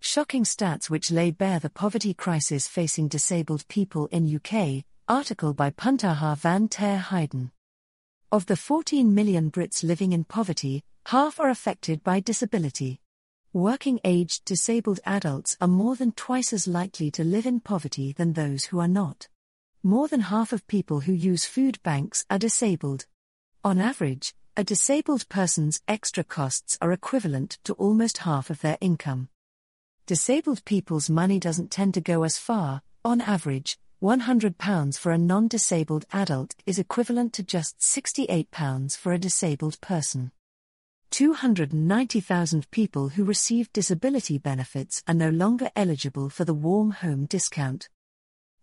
Shocking stats which lay bare the poverty crisis facing disabled people in UK. Article by Punteha van Terheyden. Of the 14 million Brits living in poverty, half are affected by disability. Working aged disabled adults are more than twice as likely to live in poverty than those who are not. More than half of people who use food banks are disabled. On average, a disabled person's extra costs are equivalent to almost half of their income. Disabled people's money doesn't tend to go as far, on average, £100 for a non disabled adult is equivalent to just £68 for a disabled person. 290,000 people who receive disability benefits are no longer eligible for the Warm Home Discount.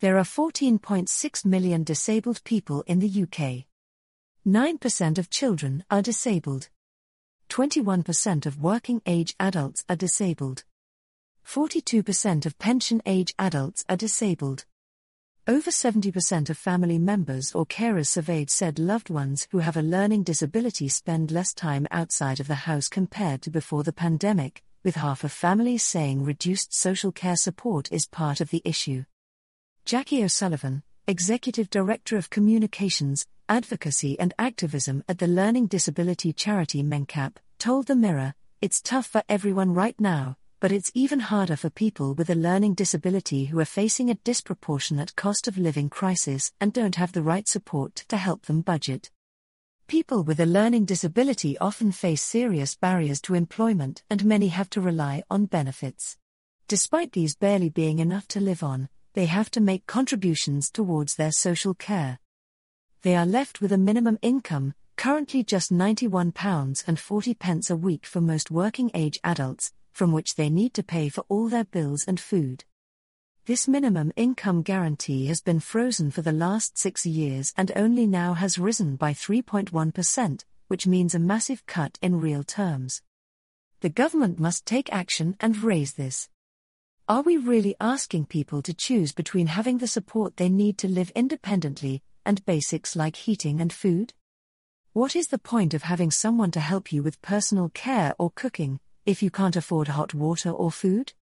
There are 14.6 million disabled people in the UK. 9% of children are disabled. 21% of working age adults are disabled. 42% of pension age adults are disabled. Over 70% of family members or carers surveyed said loved ones who have a learning disability spend less time outside of the house compared to before the pandemic, with half of families saying reduced social care support is part of the issue. Jackie O'Sullivan, Executive Director of Communications, Advocacy and Activism at the learning disability charity MenCap, told The Mirror, It's tough for everyone right now, but it's even harder for people with a learning disability who are facing a disproportionate cost of living crisis and don't have the right support to help them budget. People with a learning disability often face serious barriers to employment and many have to rely on benefits. Despite these barely being enough to live on, they have to make contributions towards their social care. They are left with a minimum income, currently just £91.40 a week for most working age adults, from which they need to pay for all their bills and food. This minimum income guarantee has been frozen for the last six years and only now has risen by 3.1%, which means a massive cut in real terms. The government must take action and raise this. Are we really asking people to choose between having the support they need to live independently and basics like heating and food? What is the point of having someone to help you with personal care or cooking, if you can't afford hot water or food?